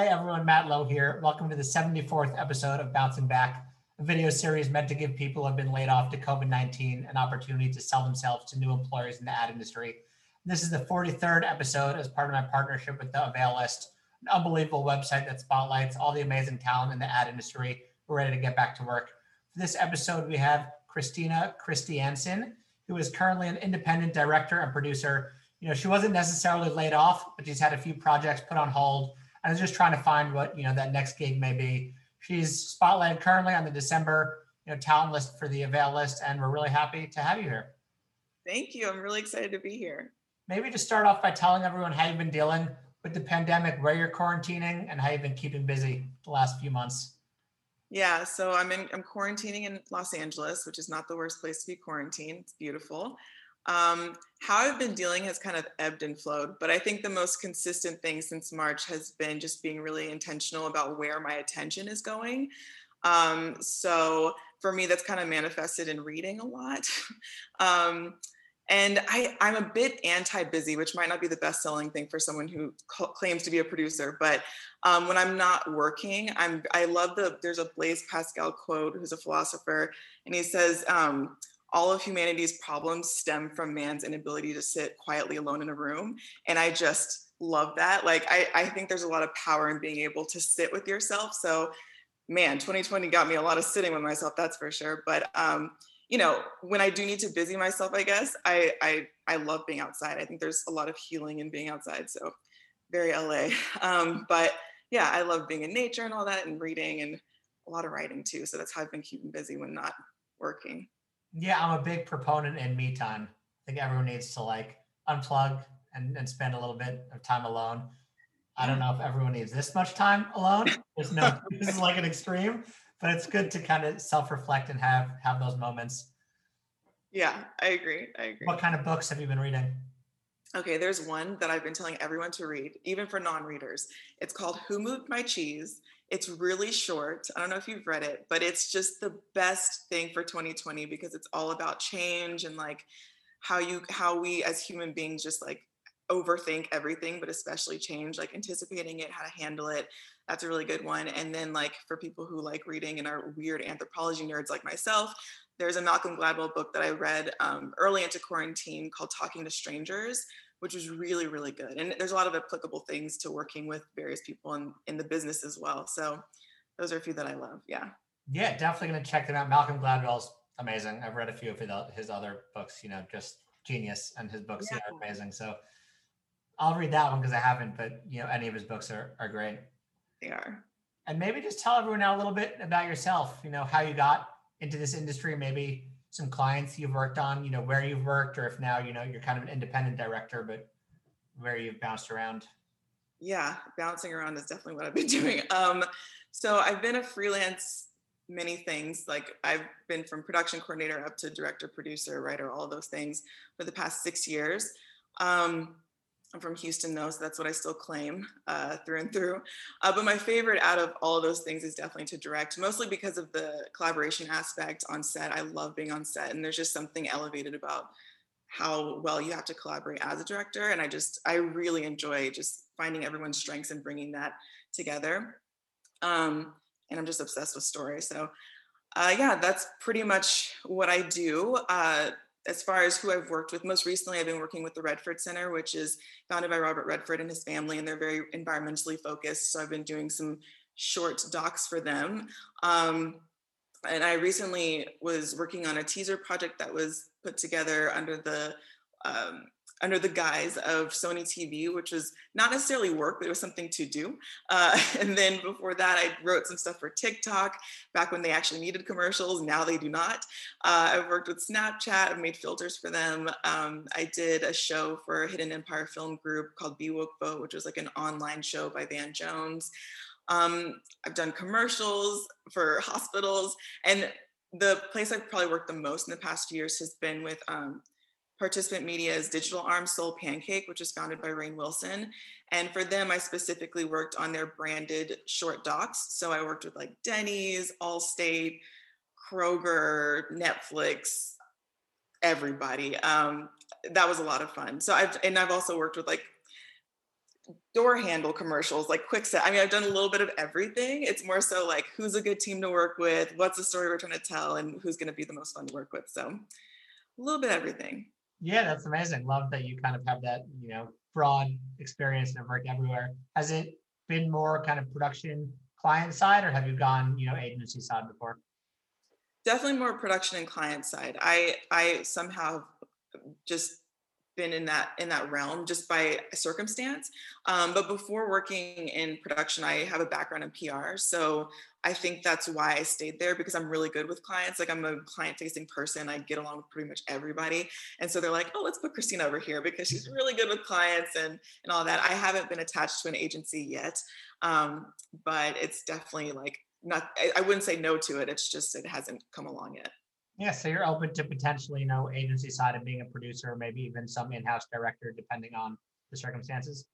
Hey everyone, Matt Lowe here. Welcome to the 74th episode of Bouncing Back, a video series meant to give people who have been laid off to COVID 19 an opportunity to sell themselves to new employers in the ad industry. This is the 43rd episode as part of my partnership with the Avail List, an unbelievable website that spotlights all the amazing talent in the ad industry who are ready to get back to work. For this episode, we have Christina Christiansen, who is currently an independent director and producer. You know, she wasn't necessarily laid off, but she's had a few projects put on hold and was just trying to find what, you know, that next gig may be. She's spotlighted currently on the December, you know, talent list for the Avail list, and we're really happy to have you here. Thank you. I'm really excited to be here. Maybe just start off by telling everyone how you've been dealing with the pandemic, where you're quarantining, and how you've been keeping busy the last few months. Yeah, so I'm in I'm quarantining in Los Angeles, which is not the worst place to be quarantined. It's beautiful. Um, how I've been dealing has kind of ebbed and flowed, but I think the most consistent thing since March has been just being really intentional about where my attention is going. Um, so for me, that's kind of manifested in reading a lot. um, and I, I'm a bit anti-busy, which might not be the best selling thing for someone who claims to be a producer. But um, when I'm not working, I'm I love the there's a Blaise Pascal quote, who's a philosopher, and he says, um, "All of humanity's problems stem from man's inability to sit quietly alone in a room." And I just love that. Like I, I think there's a lot of power in being able to sit with yourself. So, man, 2020 got me a lot of sitting with myself, that's for sure. But um, you know, when I do need to busy myself, I guess I I I love being outside. I think there's a lot of healing in being outside. So very LA. Um, but yeah, I love being in nature and all that and reading and a lot of writing too. So that's how I've been keeping busy when not working. Yeah, I'm a big proponent in me time. I think everyone needs to like unplug and, and spend a little bit of time alone. I don't know if everyone needs this much time alone. There's no this is like an extreme, but it's good to kind of self-reflect and have have those moments yeah i agree i agree what kind of books have you been reading okay there's one that i've been telling everyone to read even for non-readers it's called who moved my cheese it's really short. I don't know if you've read it but it's just the best thing for 2020 because it's all about change and like how you how we as human beings just like overthink everything but especially change like anticipating it how to handle it. That's a really good one. And then, like, for people who like reading and are weird anthropology nerds like myself, there's a Malcolm Gladwell book that I read um, early into quarantine called Talking to Strangers, which was really, really good. And there's a lot of applicable things to working with various people in, in the business as well. So those are a few that I love. Yeah. Yeah, definitely going to check them out. Malcolm Gladwell's amazing. I've read a few of his other books, you know, just genius and his books yeah. are amazing. So I'll read that one because I haven't, but you know, any of his books are, are great they are. And maybe just tell everyone now a little bit about yourself, you know, how you got into this industry, maybe some clients you've worked on, you know, where you've worked, or if now, you know, you're kind of an independent director, but where you've bounced around. Yeah, bouncing around is definitely what I've been doing. Um, so I've been a freelance many things. Like I've been from production coordinator up to director, producer, writer, all those things for the past six years. Um, I'm from Houston though, so that's what I still claim uh, through and through. Uh, but my favorite out of all of those things is definitely to direct, mostly because of the collaboration aspect on set. I love being on set, and there's just something elevated about how well you have to collaborate as a director. And I just, I really enjoy just finding everyone's strengths and bringing that together. Um, and I'm just obsessed with story. So, uh, yeah, that's pretty much what I do. As far as who I've worked with, most recently I've been working with the Redford Center, which is founded by Robert Redford and his family, and they're very environmentally focused. So I've been doing some short docs for them. Um, and I recently was working on a teaser project that was put together under the um, under the guise of Sony TV, which was not necessarily work, but it was something to do. Uh, and then before that, I wrote some stuff for TikTok back when they actually needed commercials. Now they do not. Uh, I've worked with Snapchat. I've made filters for them. Um, I did a show for Hidden Empire Film Group called Be Woke which was like an online show by Van Jones. Um, I've done commercials for hospitals. And the place I've probably worked the most in the past years has been with um, Participant Media's digital arm Soul Pancake, which is founded by Rainn Wilson. And for them, I specifically worked on their branded short docs. So I worked with like Denny's, Allstate, Kroger, Netflix, everybody. Um, that was a lot of fun. So I've and I've also worked with like door handle commercials, like Kwikset. I mean, I've done a little bit of everything. It's more so like who's a good team to work with, what's the story we're trying to tell, and who's going to be the most fun to work with. So a little bit everything. Yeah, that's amazing. Love that you kind of have that, you know, broad experience and have worked everywhere. Has it been more kind of production client side or have you gone, you know, agency side before? Definitely more production and client side. I I somehow just been in that in that realm just by circumstance um, but before working in production i have a background in pr so i think that's why i stayed there because i'm really good with clients like i'm a client facing person i get along with pretty much everybody and so they're like oh let's put christina over here because she's really good with clients and and all that i haven't been attached to an agency yet um, but it's definitely like not I, I wouldn't say no to it it's just it hasn't come along yet yeah, so you're open to potentially, you know, agency side of being a producer, maybe even some in-house director, depending on the circumstances.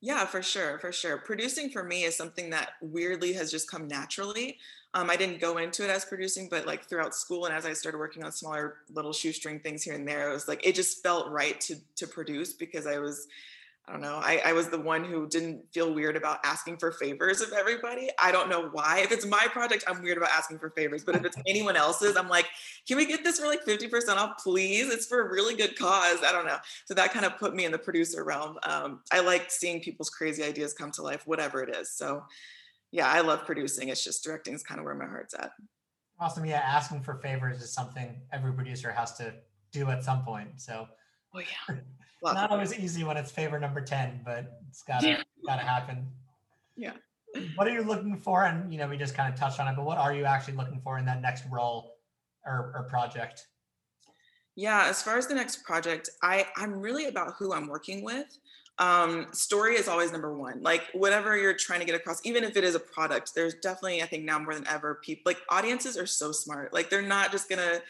Yeah, for sure, for sure. Producing for me is something that weirdly has just come naturally. Um, I didn't go into it as producing, but like throughout school and as I started working on smaller little shoestring things here and there, it was like it just felt right to to produce because I was I don't know. I, I, was the one who didn't feel weird about asking for favors of everybody. I don't know why. If it's my project, I'm weird about asking for favors. But if it's anyone else's, I'm like, can we get this for like 50% off, please? It's for a really good cause. I don't know. So that kind of put me in the producer realm. Um, I like seeing people's crazy ideas come to life, whatever it is. So yeah, I love producing. It's just directing is kind of where my heart's at. Awesome. Yeah. Asking for favors is something every producer has to do at some point. So, oh, yeah. not always easy when it's favor number 10 but it's gotta yeah. gotta happen. Yeah. What are you looking for? And you know we just kind of touched on it but what are you actually looking for in that next role or, or project? Yeah as far as the next project i i'm really about who i'm working with. Um, story is always number one. Like whatever you're trying to get across even if it is a product there's definitely i think now more than ever people like audiences are so smart. Like they're not just gonna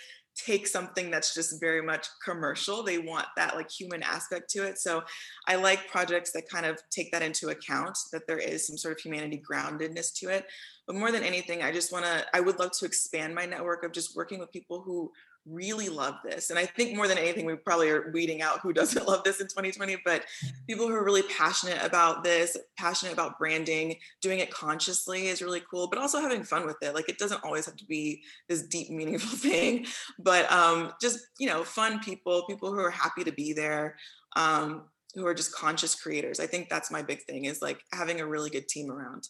take something that's just very much commercial. They want that like human aspect to it. So I like projects that kind of take that into account, that there is some sort of humanity groundedness to it. But more than anything, I just want to, I would love to expand my network of just working with people who really love this. And I think more than anything, we probably are weeding out who doesn't love this in 2020, but people who are really passionate about this, passionate about branding, doing it consciously is really cool, but also having fun with it. Like it doesn't always have to be this deep, meaningful thing, but um, just, you know, fun people, people who are happy to be there. Um, who are just conscious creators. I think that's my big thing is like having a really good team around.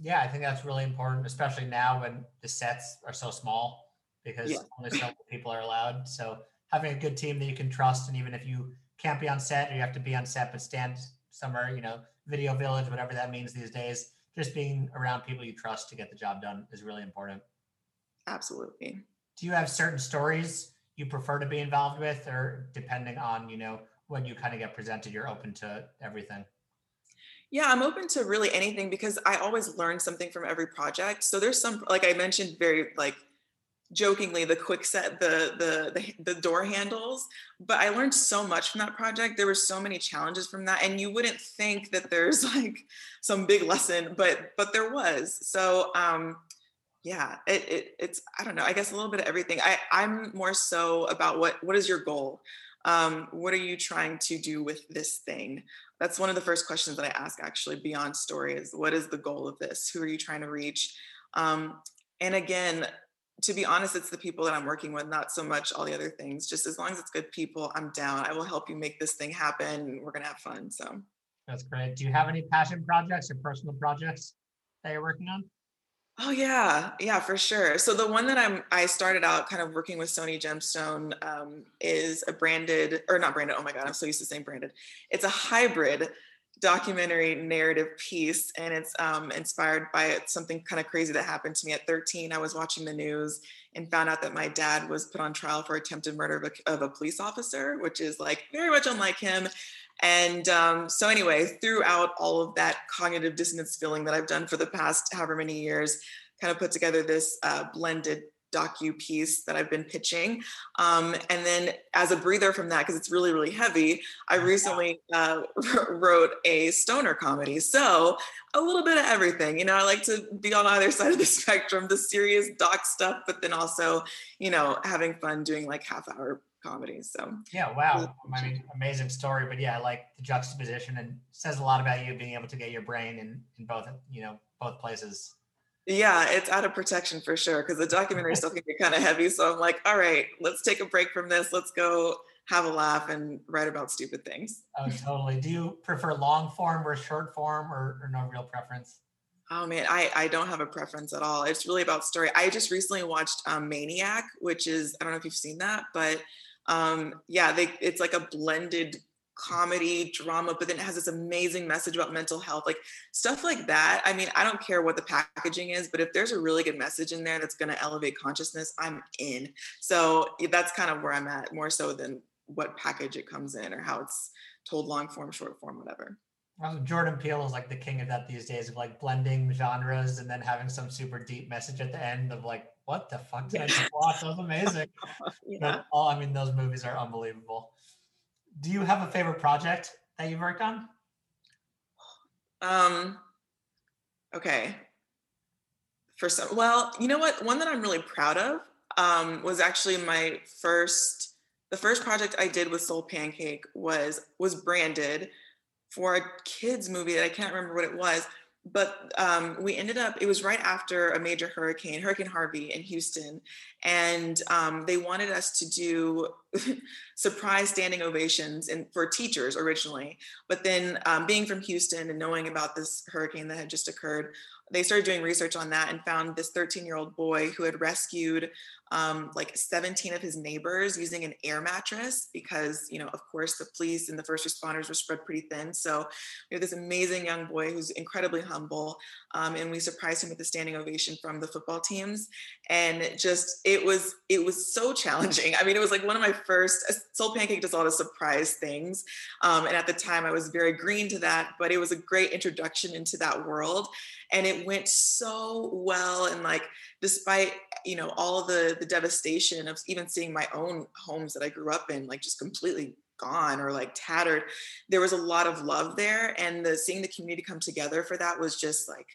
Yeah, I think that's really important, especially now when the sets are so small because yeah. only so many people are allowed. So having a good team that you can trust, and even if you can't be on set or you have to be on set but stand somewhere, you know, video village, whatever that means these days, just being around people you trust to get the job done is really important. Absolutely. Do you have certain stories you prefer to be involved with, or depending on you know when you kind of get presented, you're open to everything? Yeah, I'm open to really anything because I always learn something from every project. So there's some, like I mentioned, very like jokingly the Kwikset the, the the the door handles but i learned so much from that project. There were so many challenges from that and you wouldn't think that there's like some big lesson but but there was. So um yeah it, it it's i don't know i guess a little bit of everything. I i'm more so about what what is your goal? Um, what are you trying to do with this thing? That's one of the first questions that i ask actually beyond stories what is the goal of this? Who are you trying to reach? Um, and again to be honest, it's the people that I'm working with, not so much all the other things. Just as long as it's good people, I'm down. I will help you make this thing happen. We're gonna have fun. So that's great. Do you have any passion projects or personal projects that you're working on? Oh yeah, yeah, for sure. So the one that I'm I started out kind of working with Sony Gemstone um, is a branded or not branded. Oh my god, I'm so used to saying branded. It's a hybrid documentary narrative piece and it's um, inspired by something kind of crazy that happened to me. At 13 i was watching the news and found out that my dad was put on trial for attempted murder of a, of a police officer which is like very much unlike him. And um, so anyway throughout all of that cognitive dissonance feeling that i've done for the past however many years kind of put together this uh, blended docu piece that I've been pitching. Um, and then as a breather from that, because it's really, really heavy, I recently uh, wrote a stoner comedy. So a little bit of everything, you know, I like to be on either side of the spectrum, the serious doc stuff, but then also, you know, having fun doing like half hour comedies. So yeah, wow. I mean, amazing story. But yeah, I like the juxtaposition and says a lot about you being able to get your brain in, in both, you know, both places. Yeah, it's out of protection for sure because the documentary stuff can get kind of heavy. So I'm like, all right, let's take a break from this. Let's go have a laugh and write about stupid things. Oh, totally. Do you prefer long form or short form or, or no real preference? Oh man, I, I don't have a preference at all. It's really about story. I just recently watched um, Maniac, which is I don't know if you've seen that, but um, yeah, they it's like a blended comedy drama, but then it has this amazing message about mental health, like stuff like that. I mean, I don't care what the packaging is, but if there's a really good message in there that's going to elevate consciousness, I'm in. So that's kind of where I'm at, more so than what package it comes in or how it's told long form, short form, whatever. Well, Jordan Peele is like the king of that these days of like blending genres and then having some super deep message at the end of like, what the fuck did I just watch? That was amazing. yeah. But all, I mean, those movies are unbelievable. Do you have a favorite project that you've worked on? Um, okay. For some, well, you know what? One that I'm really proud of um, was actually my first the first project I did with Soul Pancake was was branded for a kids movie that I can't remember what it was, but um, we ended up it was right after a major hurricane hurricane harvey in houston and um, they wanted us to do surprise standing ovations and for teachers originally but then um, being from houston and knowing about this hurricane that had just occurred they started doing research on that and found this 13 year old boy who had rescued um, like 17 of his neighbors using an air mattress because, you know, of course, the police and the first responders were spread pretty thin. So we have this amazing young boy who's incredibly humble. Um, and we surprised him with a standing ovation from the football teams. And just, it was, it was so challenging. I mean, it was like one of my first, Soul Pancake does a lot of surprise things. Um, and at the time I was very green to that, but it was a great introduction into that world. And it went so well. And like, despite you know all the the devastation of even seeing my own homes that i grew up in like just completely gone or like tattered there was a lot of love there and the seeing the community come together for that was just like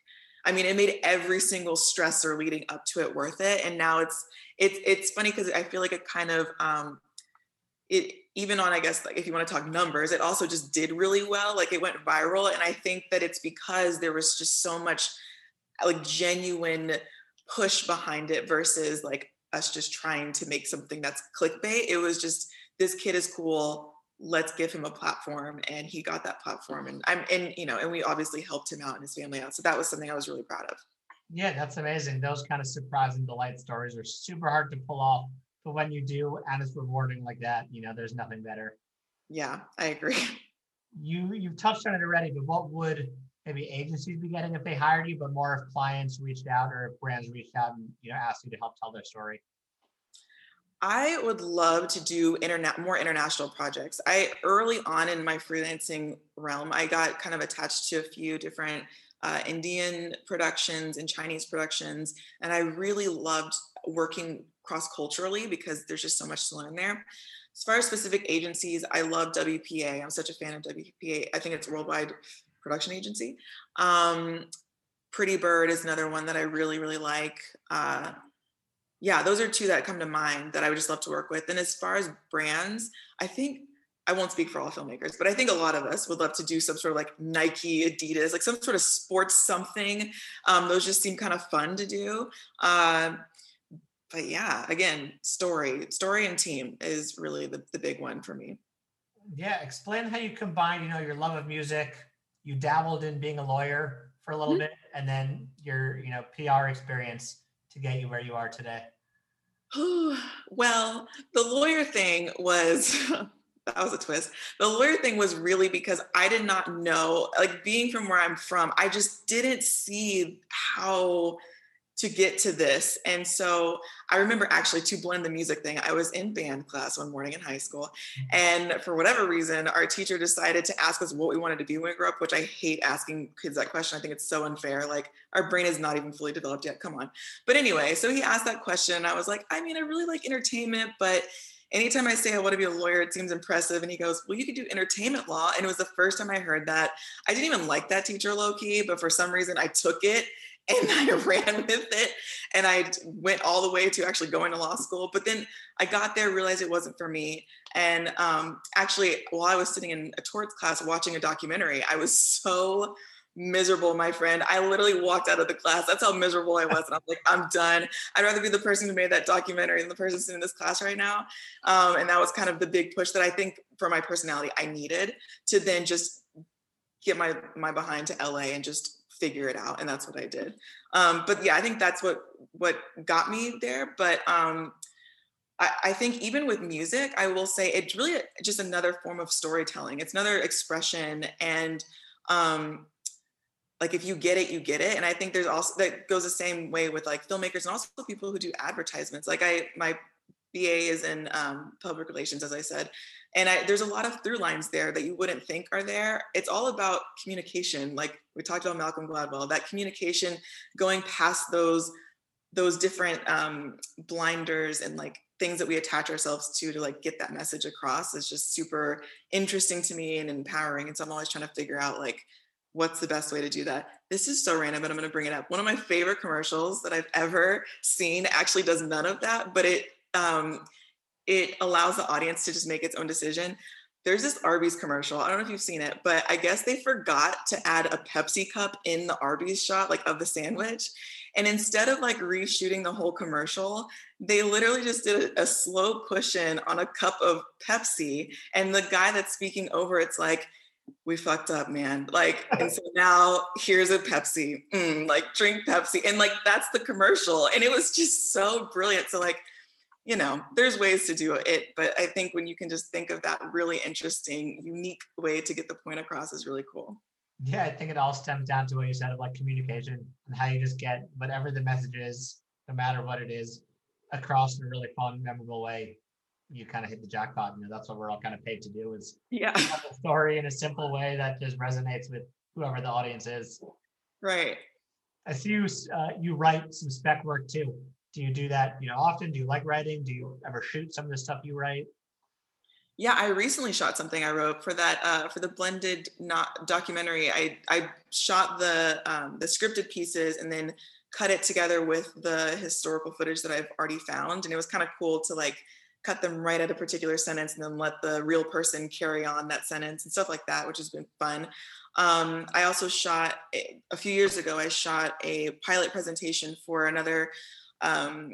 i mean it made every single stressor leading up to it worth it and now it's it's it's funny because i feel like it kind of um it even on i guess like if you want to talk numbers it also just did really well like it went viral and i think that it's because there was just so much like genuine push behind it versus like us just trying to make something that's clickbait. It was just this kid is cool. Let's give him a platform, and he got that platform. And I'm and you know, and we obviously helped him out and his family out. So that was something I was really proud of. Yeah, that's amazing. Those kind of surprise and delight stories are super hard to pull off, but when you do, and it's rewarding like that, you know, there's nothing better. Yeah, I agree. You you've touched on it already, but what would maybe agencies be getting if they hired you, but more if clients reached out or if brands reached out and you know asked you to help tell their story? I would love to do internet more international projects. I early on in my freelancing realm, I got kind of attached to a few different uh, Indian productions and Chinese productions, and I really loved working cross culturally because there's just so much to learn there. As far as specific agencies, I love WPA. I'm such a fan of WPA. I think it's a worldwide production agency. Um, Pretty Bird is another one that I really, really like. Uh, yeah, those are two that come to mind that I would just love to work with. And as far as brands, I think I won't speak for all filmmakers, but I think a lot of us would love to do some sort of like Nike, Adidas, like some sort of sports something. Um, those just seem kind of fun to do. Uh, but yeah, again, story, story and team is really the, the big one for me. Yeah, explain how you combine, you know, your love of music you dabbled in being a lawyer for a little mm-hmm. bit and then your you know pr experience to get you where you are today well the lawyer thing was that was a twist the lawyer thing was really because i did not know like being from where i'm from i just didn't see how to get to this. And so I remember actually to blend the music thing, I was in band class one morning in high school. Mm-hmm. And for whatever reason, our teacher decided to ask us what we wanted to be when we grew up, which I hate asking kids that question. I think it's so unfair. Like our brain is not even fully developed yet. Come on. But anyway, so he asked that question. I was like, I mean, I really like entertainment, but anytime I say I want to be a lawyer, it seems impressive. And he goes, Well, you could do entertainment law. And it was the first time I heard that. I didn't even like that teacher low key, but for some reason I took it and I ran with it and I went all the way to actually going to law school. But then I got there, realized it wasn't for me. And um, actually, while I was sitting in a torts class watching a documentary, I was so miserable, my friend. I literally walked out of the class. That's how miserable I was. And I'm like, I'm done. I'd rather be the person who made that documentary than the person sitting in this class right now. Um, and that was kind of the big push that I think for my personality I needed to then just get my my behind to LA and just figure it out. And that's what I did. Um, but yeah, I think that's what what got me there. But um, I, think even with music, I will say it's really just another form of storytelling. It's another expression and um, like if you get it you get it and i think there's also that goes the same way with like filmmakers and also people who do advertisements like i my ba is in um, public relations as i said and I, there's a lot of through lines there that you wouldn't think are there it's all about communication like we talked about malcolm gladwell that communication going past those those different um, blinders and like things that we attach ourselves to to like get that message across is just super interesting to me and empowering and so i'm always trying to figure out like what's the best way to do that? This is so random, but I'm going to bring it up. One of my favorite commercials that I've ever seen actually does none of that, but it um, it allows the audience to just make its own decision. There's this Arby's commercial. I don't know if you've seen it, but I guess they forgot to add a Pepsi cup in the Arby's shot, like of the sandwich. And instead of like reshooting the whole commercial, they literally just did a, a slow push in on a cup of Pepsi. And the guy that's speaking over it's like, we fucked up, man. Like, and so now here's a Pepsi, mm, like drink Pepsi. And like, that's the commercial. And it was just so brilliant. So, like, you know, there's ways to do it. But I think when you can just think of that really interesting, unique way to get the point across is really cool. Yeah, I think it all stems down to what you said of like communication and how you just get whatever the message is, no matter what it is, across in a really fun, memorable way you kind of hit the jackpot. You know, that's what we're all kind of paid to do is yeah a story in a simple way that just resonates with whoever the audience is. Right. I see you uh, you write some spec work too. Do you do that, you know, often? Do you like writing? Do you ever shoot some of the stuff you write? Yeah, I recently shot something I wrote for that uh, for the blended not documentary. I I shot the um, the scripted pieces and then cut it together with the historical footage that I've already found, and it was kind of cool to like cut them right at a particular sentence and then let the real person carry on that sentence and stuff like that, which has been fun. Um, I also shot a few years ago, I shot a pilot presentation for another um,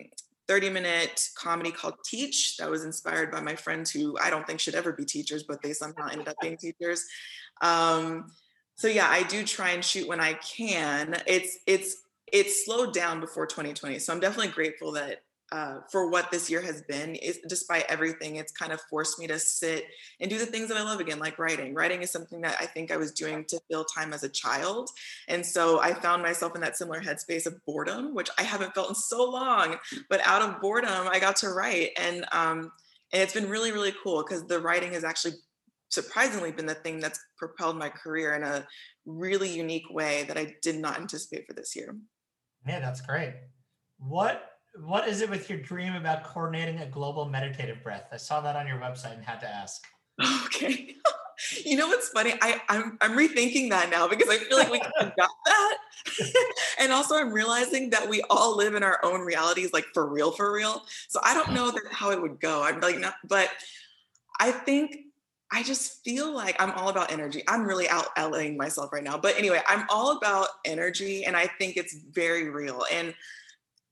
30 minute comedy called Teach that was inspired by my friends who I don't think should ever be teachers, but they somehow ended up being teachers. Um, so yeah, I do try and shoot when I can. It's it's it's slowed down before 2020. So I'm definitely grateful that uh, for what this year has been is despite everything it's kind of forced me to sit and do the things that i love again like writing. Writing is something that i think i was doing to fill time as a child and so i found myself in that similar headspace of boredom which i haven't felt in so long but out of boredom i got to write and um and it's been really really cool because the writing has actually surprisingly been the thing that's propelled my career in a really unique way that i did not anticipate for this year. Yeah that's great. What what is it with your dream about coordinating a global meditative breath? I saw that on your website and had to ask. Okay. you know what's funny? I, I'm, I'm rethinking that now because I feel like we got that. and also I'm realizing that we all live in our own realities, like for real, for real. So I don't know that how it would go. I'm like, not, but I think I just feel like I'm all about energy. I'm really out LAing myself right now. But anyway, I'm all about energy and I think it's very real. And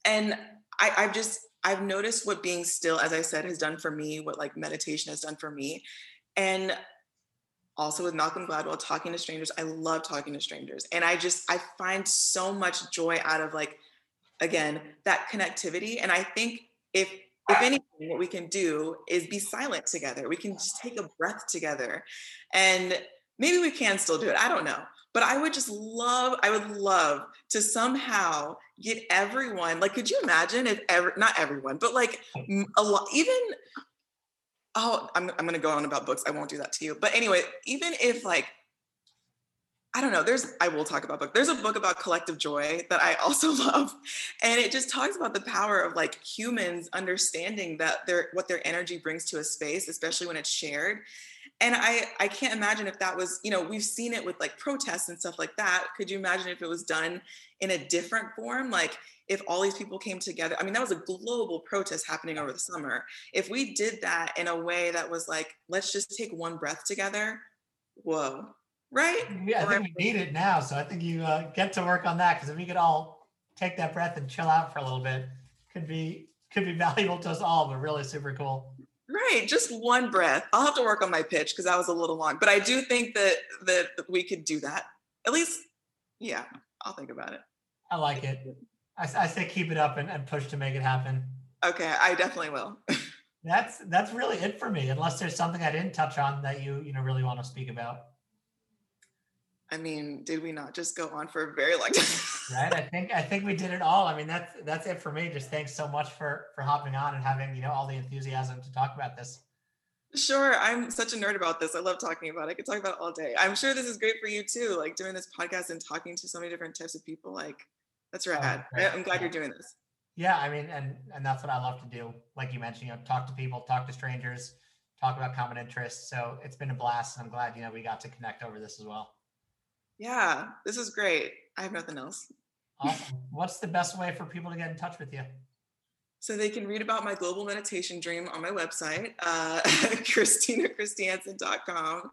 and I, I've just I've noticed what being still, as I said, has done for me, what like meditation has done for me. And also with Malcolm Gladwell, talking to strangers, I love talking to strangers. And I just, I find so much joy out of like, again, that connectivity. And I think if, if anything, what we can do is be silent together. We can just take a breath together. And maybe we can still do it. I don't know. But I would just love, I would love to somehow get everyone, like, could you imagine if ever, not everyone, but like a lot, even, oh, I'm, I'm going to go on about books. I won't do that to you. But anyway, even if like, I don't know, there's, I will talk about book. There's a book about collective joy that I also love. And it just talks about the power of like humans understanding that their, what their energy brings to a space, especially when it's shared and I I can't imagine if that was, you know, we've seen it with like protests and stuff like that. Could you imagine if it was done in a different form? Like if all these people came together. I mean, that was a global protest happening over the summer. If we did that in a way that was like, let's just take one breath together. Whoa. Right? Yeah, I think we need it now. So I think you uh, get to work on that because if we could all take that breath and chill out for a little bit, could be could be valuable to us all, but really super cool. Right, just one breath. I'll have to work on my pitch because that was a little long, but I do think that that we could do that. At least, yeah, I'll think about it. I like it. I, I say keep it up and, and push to make it happen. Okay, I definitely will. that's that's really it for me. Unless there's something I didn't touch on that you you know really want to speak about. I mean, did we not just go on for a very long time? right. I think I think we did it all. I mean, that's that's it for me. Just thanks so much for for hopping on and having you know all the enthusiasm to talk about this. Sure, I'm such a nerd about this. I love talking about it. I could talk about it all day. I'm sure this is great for you too, like doing this podcast and talking to so many different types of people. Like, that's oh, rad. Oh, I'm glad yeah. you're doing this. Yeah, I mean, and and that's what I love to do. Like you mentioned, you know, talk to people, talk to strangers, talk about common interests. So it's been a blast. And I'm glad you know we got to connect over this as well. Yeah, this is great. I have nothing else. Awesome. What's the best way for people to get in touch with you? So they can read about my global meditation dream on my website, uh, christinachristiansen.com.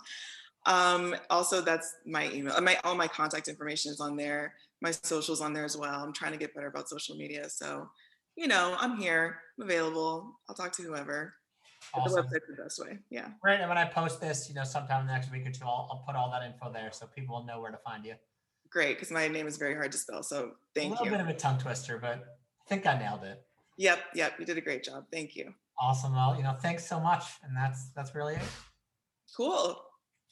Um, also, that's my email. My all my contact information is on there. My socials on there as well. I'm trying to get better about social media. So, you know, I'm here, I'm available. I'll talk to whoever. Awesome. The website's the best way. Yeah. Right. And when I post this, you know, sometime in the next week or two, I'll, I'll put all that info there so people will know where to find you. Great, because my name is very hard to spell. So thank you. A little you. bit of a tongue twister, but I think I nailed it. Yep, yep, you did a great job. Thank you. Awesome. Well, you know, thanks so much. And that's that's really it. Cool.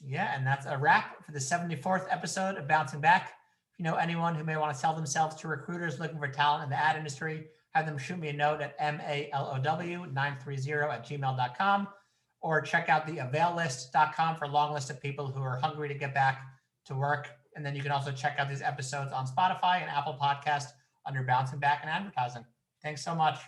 Yeah, and that's a wrap for the 74th episode of Bouncing Back. If you know anyone who may want to sell themselves to recruiters looking for talent in the ad industry, have them shoot me a note at malow930 at gmail.com or check out the availlist.com for a long list of people who are hungry to get back to work. And then you can also check out these episodes on Spotify and Apple Podcast under Bouncing Back and Advertising. Thanks so much.